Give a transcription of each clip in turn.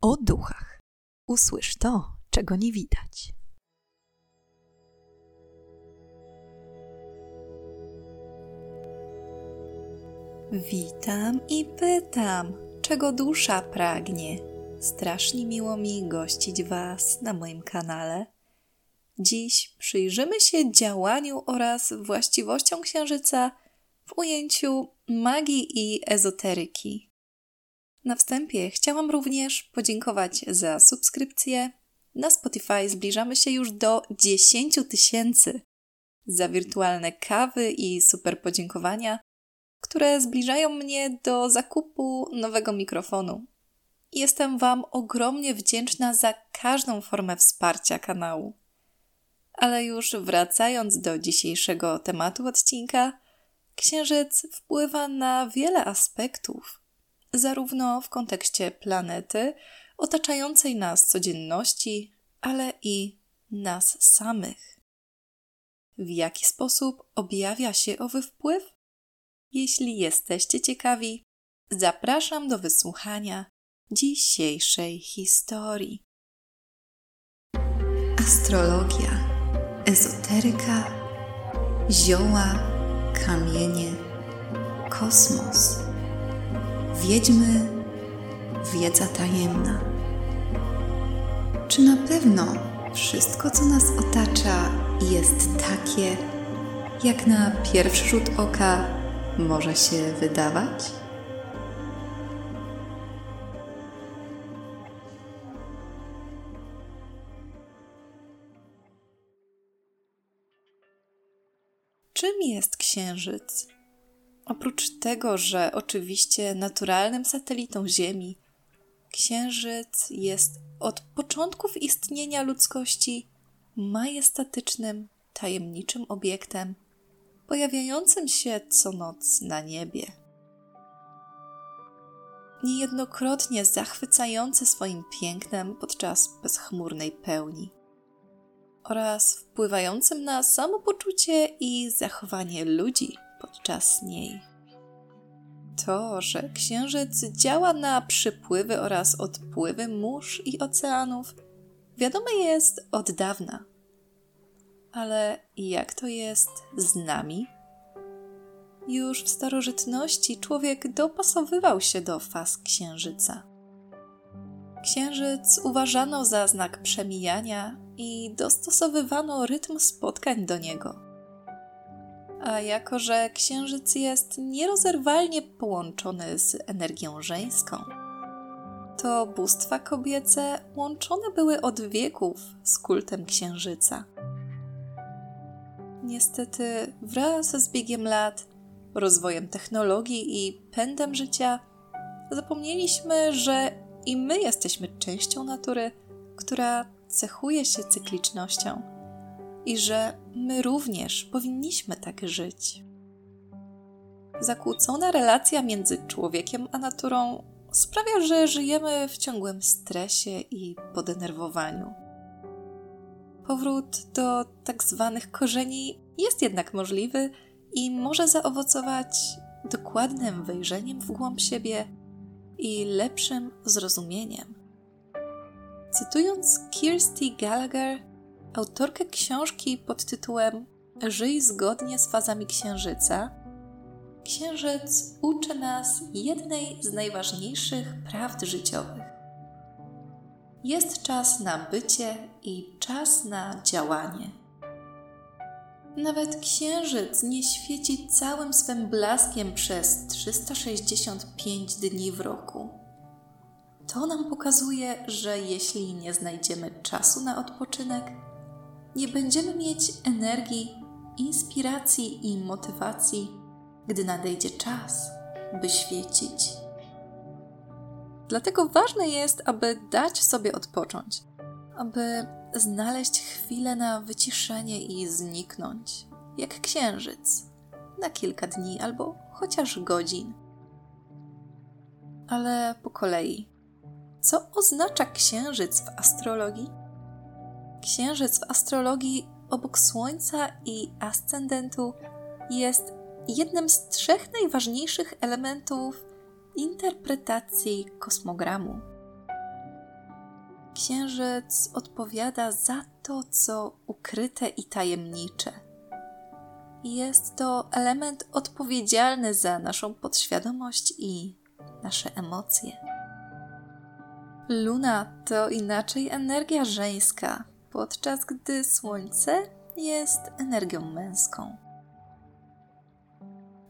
o duchach. Usłysz to, czego nie widać. Witam i pytam, czego dusza pragnie. Strasznie miło mi gościć Was na moim kanale. Dziś przyjrzymy się działaniu oraz właściwościom księżyca w ujęciu magii i ezoteryki. Na wstępie chciałam również podziękować za subskrypcję. Na Spotify zbliżamy się już do 10 tysięcy. Za wirtualne kawy i super podziękowania, które zbliżają mnie do zakupu nowego mikrofonu. Jestem Wam ogromnie wdzięczna za każdą formę wsparcia kanału. Ale już wracając do dzisiejszego tematu odcinka, Księżyc wpływa na wiele aspektów, zarówno w kontekście planety, otaczającej nas codzienności, ale i nas samych. W jaki sposób objawia się owy wpływ? Jeśli jesteście ciekawi, zapraszam do wysłuchania dzisiejszej historii. Astrologia, ezoteryka, zioła, kamienie, kosmos, wiedźmy, wiedza tajemna. Czy na pewno wszystko, co nas otacza, jest takie, jak na pierwszy rzut oka może się wydawać? Czym jest Księżyc? Oprócz tego, że oczywiście naturalnym satelitą Ziemi, Księżyc jest od początków istnienia ludzkości majestatycznym, tajemniczym obiektem, pojawiającym się co noc na niebie. Niejednokrotnie zachwycający swoim pięknem podczas bezchmurnej pełni oraz wpływającym na samopoczucie i zachowanie ludzi podczas niej. To, że księżyc działa na przypływy oraz odpływy mórz i oceanów, wiadome jest od dawna. Ale jak to jest z nami? Już w starożytności człowiek dopasowywał się do faz księżyca. Księżyc uważano za znak przemijania i dostosowywano rytm spotkań do niego. A jako, że księżyc jest nierozerwalnie połączony z energią żeńską, to bóstwa kobiece łączone były od wieków z kultem księżyca. Niestety, wraz z biegiem lat, rozwojem technologii i pędem życia, zapomnieliśmy, że i my jesteśmy częścią natury, która cechuje się cyklicznością i że my również powinniśmy tak żyć. Zakłócona relacja między człowiekiem a naturą sprawia, że żyjemy w ciągłym stresie i podenerwowaniu. Powrót do tak zwanych korzeni jest jednak możliwy i może zaowocować dokładnym wejrzeniem w głąb siebie i lepszym zrozumieniem. Cytując Kirsty Gallagher, autorkę książki pod tytułem Żyj zgodnie z fazami księżyca, księżyc uczy nas jednej z najważniejszych prawd życiowych. Jest czas na bycie i czas na działanie. Nawet księżyc nie świeci całym swym blaskiem przez 365 dni w roku. To nam pokazuje, że jeśli nie znajdziemy czasu na odpoczynek, nie będziemy mieć energii, inspiracji i motywacji, gdy nadejdzie czas, by świecić. Dlatego ważne jest, aby dać sobie odpocząć, aby znaleźć chwilę na wyciszenie i zniknąć, jak księżyc, na kilka dni albo chociaż godzin. Ale po kolei. Co oznacza księżyc w astrologii? Księżyc w astrologii obok Słońca i ascendentu jest jednym z trzech najważniejszych elementów interpretacji kosmogramu. Księżyc odpowiada za to, co ukryte i tajemnicze. Jest to element odpowiedzialny za naszą podświadomość i nasze emocje. Luna to inaczej energia żeńska, podczas gdy Słońce jest energią męską.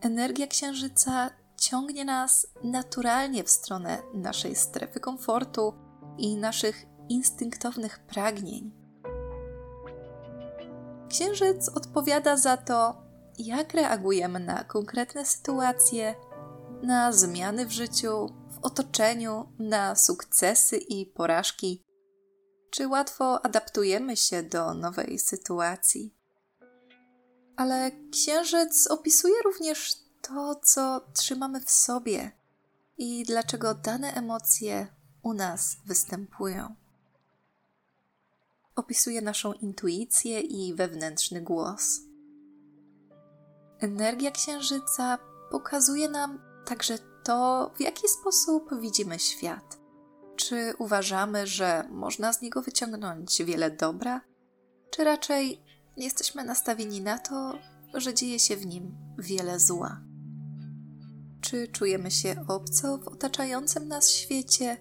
Energia Księżyca ciągnie nas naturalnie w stronę naszej strefy komfortu i naszych instynktownych pragnień. Księżyc odpowiada za to, jak reagujemy na konkretne sytuacje, na zmiany w życiu, w otoczeniu, na sukcesy i porażki. Czy łatwo adaptujemy się do nowej sytuacji? Ale księżyc opisuje również to, co trzymamy w sobie i dlaczego dane emocje u nas występują. Opisuje naszą intuicję i wewnętrzny głos. Energia księżyca pokazuje nam także to, w jaki sposób widzimy świat. Czy uważamy, że można z niego wyciągnąć wiele dobra, czy raczej jesteśmy nastawieni na to, że dzieje się w nim wiele zła? Czy czujemy się obco w otaczającym nas świecie?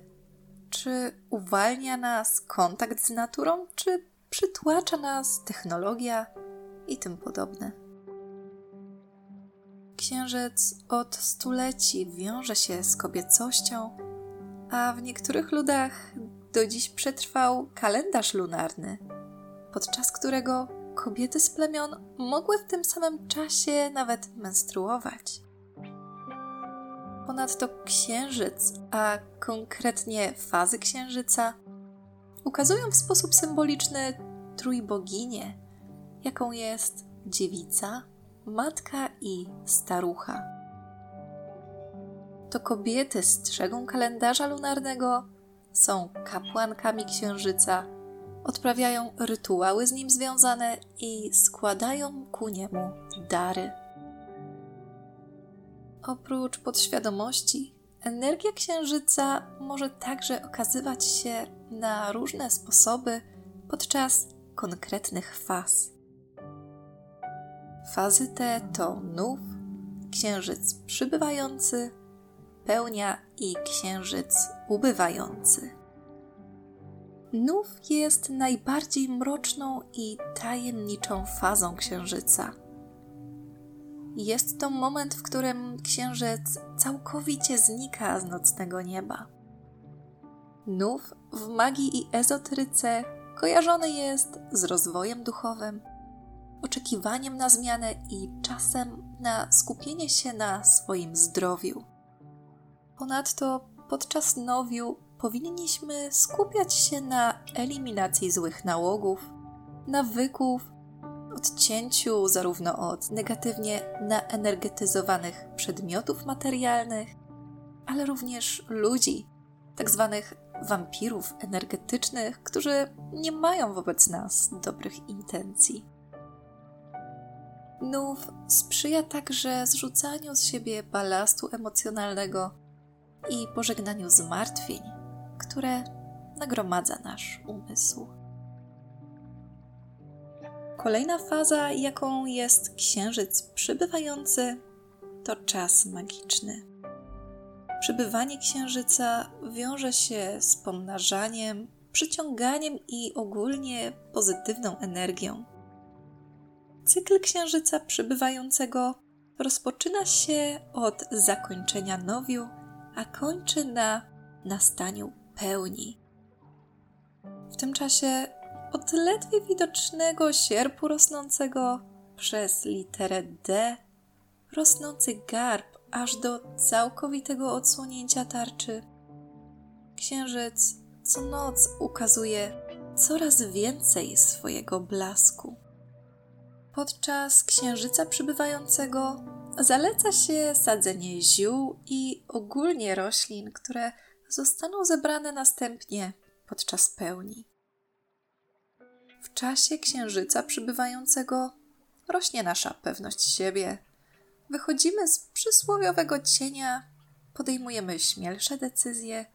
Czy uwalnia nas kontakt z naturą, czy przytłacza nas technologia i tym podobne? Księżyc od stuleci wiąże się z kobiecością, a w niektórych ludach do dziś przetrwał kalendarz lunarny, podczas którego kobiety z plemion mogły w tym samym czasie nawet menstruować. Ponadto księżyc, a konkretnie fazy księżyca, ukazują w sposób symboliczny trójboginię, jaką jest dziewica, matka i starucha. To kobiety strzegą kalendarza lunarnego, są kapłankami księżyca, odprawiają rytuały z nim związane i składają ku niemu dary. Oprócz podświadomości, energia księżyca może także okazywać się na różne sposoby podczas konkretnych faz. Fazy te to nów, księżyc przybywający, pełnia i księżyc ubywający. Nów jest najbardziej mroczną i tajemniczą fazą księżyca. Jest to moment, w którym księżyc całkowicie znika z nocnego nieba. Nów w magii i ezoteryce kojarzony jest z rozwojem duchowym oczekiwaniem na zmianę i czasem na skupienie się na swoim zdrowiu. Ponadto podczas nowiu powinniśmy skupiać się na eliminacji złych nałogów, nawyków, odcięciu zarówno od negatywnie naenergetyzowanych przedmiotów materialnych, ale również ludzi, tak zwanych wampirów energetycznych, którzy nie mają wobec nas dobrych intencji. Nów sprzyja także zrzucaniu z siebie balastu emocjonalnego i pożegnaniu zmartwień, które nagromadza nasz umysł. Kolejna faza, jaką jest księżyc przybywający, to czas magiczny. Przybywanie księżyca wiąże się z pomnażaniem, przyciąganiem i ogólnie pozytywną energią Cykl księżyca przybywającego rozpoczyna się od zakończenia nowiu, a kończy na nastaniu pełni. W tym czasie od ledwie widocznego sierpu rosnącego przez literę D, rosnący garb aż do całkowitego odsłonięcia tarczy. Księżyc co noc ukazuje coraz więcej swojego blasku. Podczas księżyca przybywającego zaleca się sadzenie ziół i ogólnie roślin, które zostaną zebrane następnie podczas pełni. W czasie księżyca przybywającego rośnie nasza pewność siebie. Wychodzimy z przysłowiowego cienia, podejmujemy śmielsze decyzje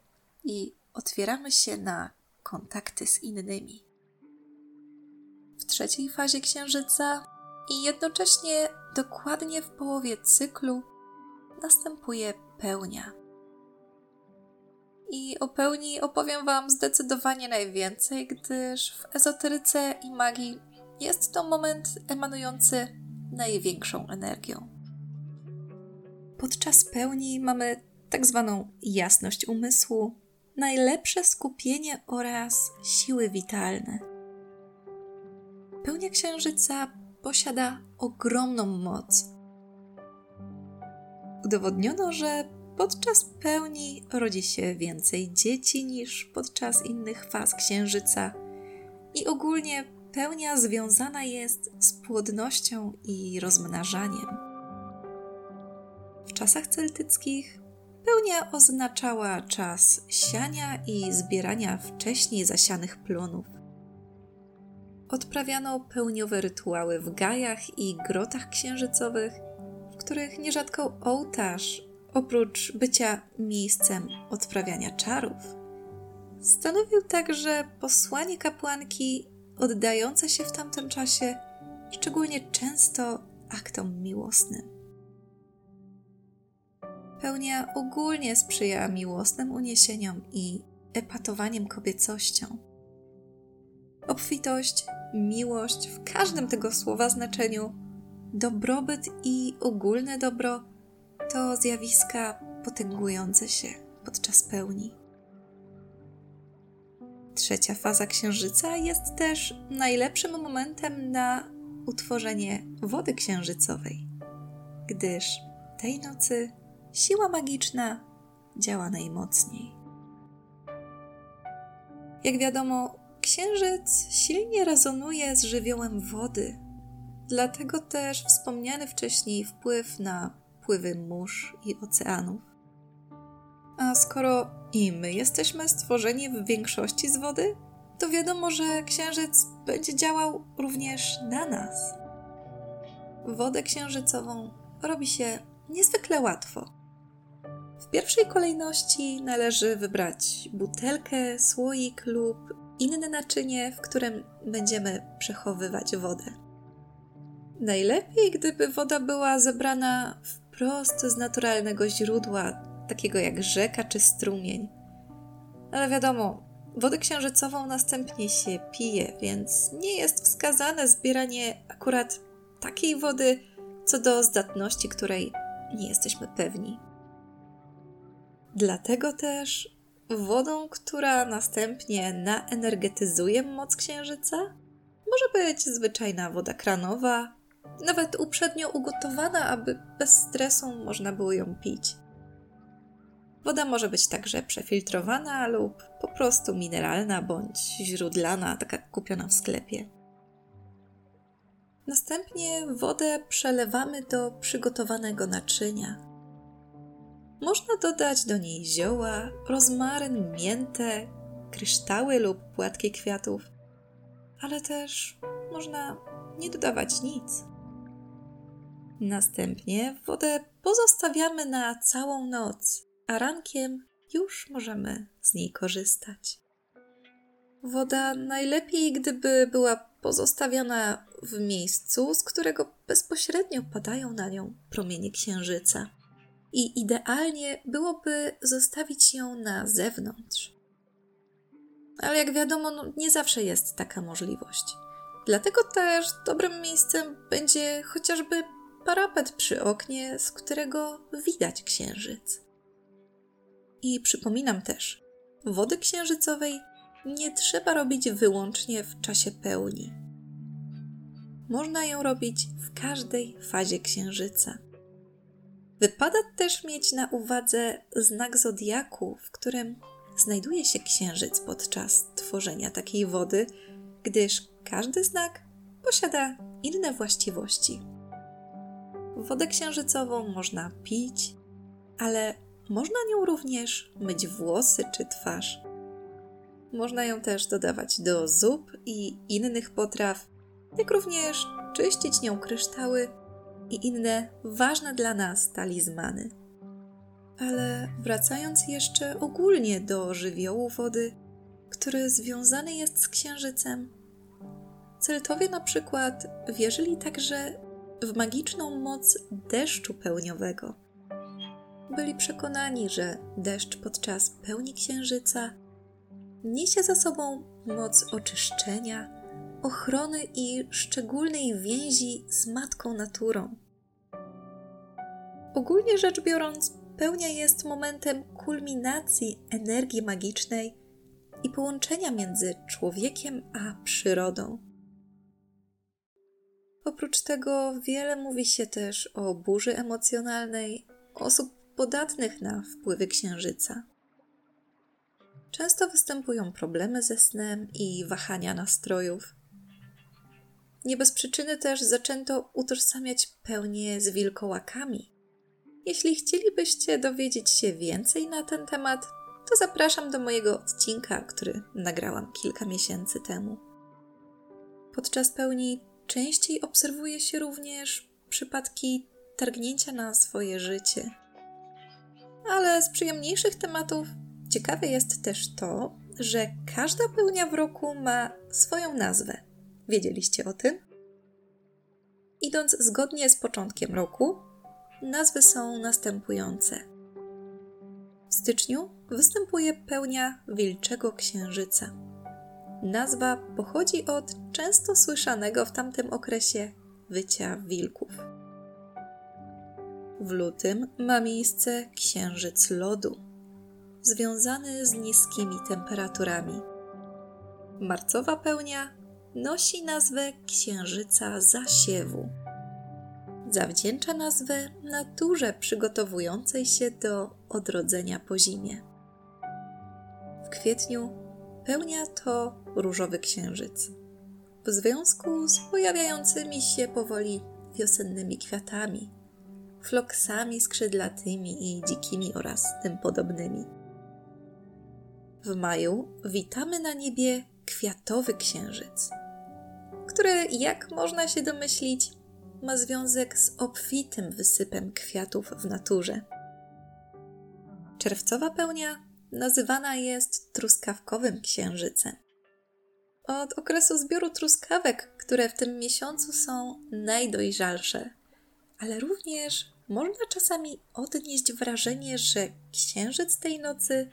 i otwieramy się na kontakty z innymi. W trzeciej fazie księżyca i jednocześnie dokładnie w połowie cyklu następuje pełnia. I o pełni opowiem Wam zdecydowanie najwięcej, gdyż w ezoteryce i magii jest to moment emanujący największą energią. Podczas pełni mamy tak zwaną jasność umysłu, najlepsze skupienie oraz siły witalne. Pełnia księżyca posiada ogromną moc. Udowodniono, że podczas pełni rodzi się więcej dzieci niż podczas innych faz księżyca i ogólnie pełnia związana jest z płodnością i rozmnażaniem. W czasach celtyckich pełnia oznaczała czas siania i zbierania wcześniej zasianych plonów. Odprawiano pełniowe rytuały w gajach i grotach księżycowych, w których nierzadko ołtarz, oprócz bycia miejscem odprawiania czarów, stanowił także posłanie kapłanki oddające się w tamtym czasie szczególnie często aktom miłosnym. Pełnia ogólnie sprzyja miłosnym uniesieniom i epatowaniem kobiecością. Obfitość, miłość w każdym tego słowa znaczeniu, dobrobyt i ogólne dobro to zjawiska potęgujące się podczas pełni. Trzecia faza księżyca jest też najlepszym momentem na utworzenie wody księżycowej, gdyż tej nocy siła magiczna działa najmocniej. Jak wiadomo, księżyc silnie rezonuje z żywiołem wody, dlatego też wspomniany wcześniej wpływ na pływy mórz i oceanów. A skoro i my jesteśmy stworzeni w większości z wody, to wiadomo, że księżyc będzie działał również na nas. Wodę księżycową robi się niezwykle łatwo. W pierwszej kolejności należy wybrać butelkę, słoik lub inne naczynie, w którym będziemy przechowywać wodę. Najlepiej, gdyby woda była zebrana wprost z naturalnego źródła, takiego jak rzeka czy strumień. Ale wiadomo, wodę księżycową następnie się pije, więc nie jest wskazane zbieranie akurat takiej wody, co do zdatności której nie jesteśmy pewni. Dlatego też wodą, która następnie naenergetyzuje moc księżyca, może być zwyczajna woda kranowa, nawet uprzednio ugotowana, aby bez stresu można było ją pić. Woda może być także przefiltrowana lub po prostu mineralna bądź źródlana, taka kupiona w sklepie. Następnie wodę przelewamy do przygotowanego naczynia. Można dodać do niej zioła, rozmaryn, miętę, kryształy lub płatki kwiatów, ale też można nie dodawać nic. Następnie wodę pozostawiamy na całą noc, a rankiem już możemy z niej korzystać. Woda najlepiej, gdyby była pozostawiona w miejscu, z którego bezpośrednio padają na nią promienie księżyca. I idealnie byłoby zostawić ją na zewnątrz. Ale jak wiadomo, no nie zawsze jest taka możliwość. Dlatego też dobrym miejscem będzie chociażby parapet przy oknie, z którego widać księżyc. I przypominam też, wody księżycowej nie trzeba robić wyłącznie w czasie pełni. Można ją robić w każdej fazie księżyca. Wypada też mieć na uwadze znak zodiaku, w którym znajduje się księżyc podczas tworzenia takiej wody, gdyż każdy znak posiada inne właściwości. Wodę księżycową można pić, ale można nią również myć włosy czy twarz. Można ją też dodawać do zup i innych potraw, jak również czyścić nią kryształy i inne ważne dla nas talizmany. Ale wracając jeszcze ogólnie do żywiołu wody, który związany jest z księżycem. Celtowie na przykład wierzyli także w magiczną moc deszczu pełniowego. Byli przekonani, że deszcz podczas pełni księżyca niesie za sobą moc oczyszczenia, ochrony i szczególnej więzi z matką naturą. Ogólnie rzecz biorąc, pełnia jest momentem kulminacji energii magicznej i połączenia między człowiekiem a przyrodą. Oprócz tego wiele mówi się też o burzy emocjonalnej osób podatnych na wpływy księżyca. Często występują problemy ze snem i wahania nastrojów. Nie bez przyczyny też zaczęto utożsamiać pełnię z wilkołakami. Jeśli chcielibyście dowiedzieć się więcej na ten temat, to zapraszam do mojego odcinka, który nagrałam kilka miesięcy temu. Podczas pełni częściej obserwuje się również przypadki targnięcia na swoje życie. Ale z przyjemniejszych tematów ciekawe jest też to, że każda pełnia w roku ma swoją nazwę. Wiedzieliście o tym? Idąc zgodnie z początkiem roku, nazwy są następujące. W styczniu występuje pełnia Wilczego Księżyca. Nazwa pochodzi od często słyszanego w tamtym okresie wycia wilków. W lutym ma miejsce księżyc lodu, związany z niskimi temperaturami. Marcowa pełnia nosi nazwę księżyca zasiewu. Zawdzięcza nazwę naturze przygotowującej się do odrodzenia po zimie. W kwietniu pełnia to różowy księżyc. W związku z pojawiającymi się powoli wiosennymi kwiatami, floksami skrzydlatymi i dzikimi oraz tym podobnymi. W maju witamy na niebie kwiatowy księżyc, który, jak można się domyślić, ma związek z obfitym wysypem kwiatów w naturze. Czerwcowa pełnia nazywana jest truskawkowym księżycem. Od okresu zbioru truskawek, które w tym miesiącu są najdojrzalsze, ale również można czasami odnieść wrażenie, że księżyc tej nocy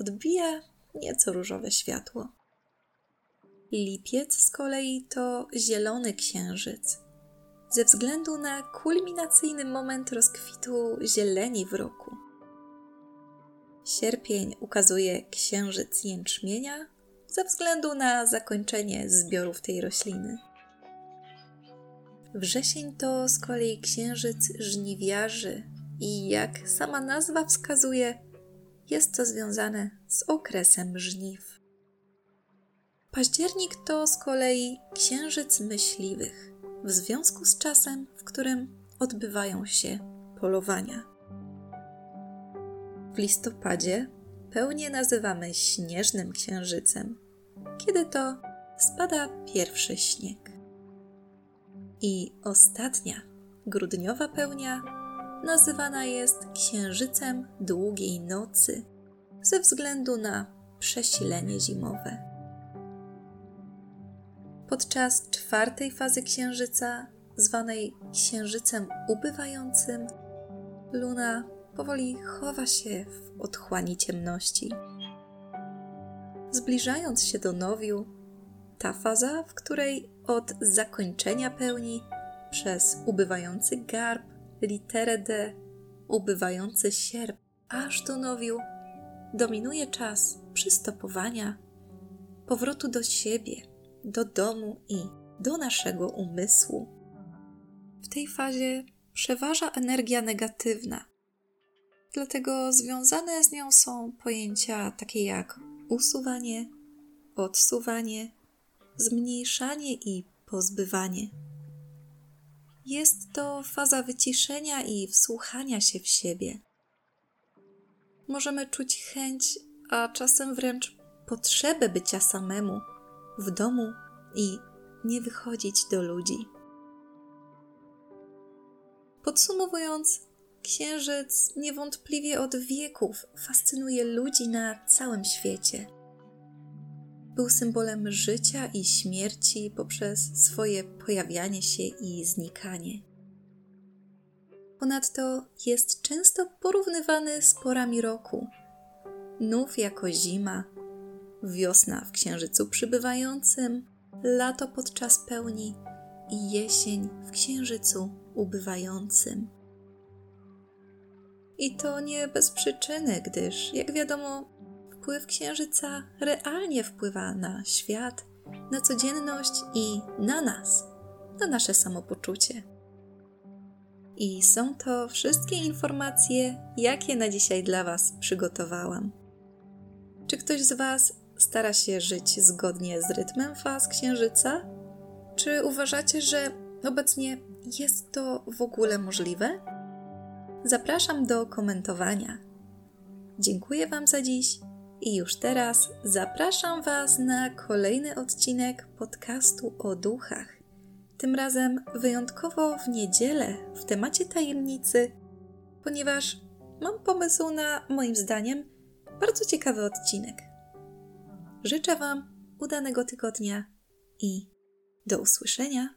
odbija nieco różowe światło. Lipiec z kolei to zielony księżyc, ze względu na kulminacyjny moment rozkwitu zieleni w roku. Sierpień ukazuje księżyc jęczmienia ze względu na zakończenie zbiorów tej rośliny. Wrzesień to z kolei księżyc żniwiarzy i jak sama nazwa wskazuje, jest to związane z okresem żniw. Październik to z kolei księżyc myśliwych, w związku z czasem, w którym odbywają się polowania. W listopadzie pełnię nazywamy śnieżnym księżycem, kiedy to spada pierwszy śnieg. I ostatnia, grudniowa pełnia, nazywana jest księżycem długiej nocy ze względu na przesilenie zimowe. Podczas czwartej fazy księżyca, zwanej księżycem ubywającym, luna powoli chowa się w otchłani ciemności. Zbliżając się do nowiu, ta faza, w której od zakończenia pełni przez ubywający garb, literę D, ubywający sierp, aż do nowiu, dominuje czas przystopowania, powrotu do siebie, do domu i do naszego umysłu. W tej fazie przeważa energia negatywna, dlatego związane z nią są pojęcia takie jak usuwanie, odsuwanie, zmniejszanie i pozbywanie. Jest to faza wyciszenia i wsłuchania się w siebie. Możemy czuć chęć, a czasem wręcz potrzebę bycia samemu w domu i nie wychodzić do ludzi. Podsumowując, Księżyc niewątpliwie od wieków fascynuje ludzi na całym świecie. był symbolem życia i śmierci poprzez swoje pojawianie się i znikanie. Ponadto jest często porównywany z porami roku. Nów jako zima, wiosna w księżycu przybywającym, lato podczas pełni i jesień w księżycu ubywającym. I to nie bez przyczyny, gdyż, jak wiadomo, wpływ księżyca realnie wpływa na świat, na codzienność i na nas, na nasze samopoczucie. I są to wszystkie informacje, jakie na dzisiaj dla Was przygotowałam. Czy ktoś z Was stara się żyć zgodnie z rytmem faz księżyca? Czy uważacie, że obecnie jest to w ogóle możliwe? Zapraszam do komentowania. Dziękuję Wam za dziś i już teraz zapraszam Was na kolejny odcinek podcastu o duchach. Tym razem wyjątkowo w niedzielę w temacie tajemnicy, ponieważ mam pomysł na, moim zdaniem, bardzo ciekawy odcinek. Życzę Wam udanego tygodnia i do usłyszenia.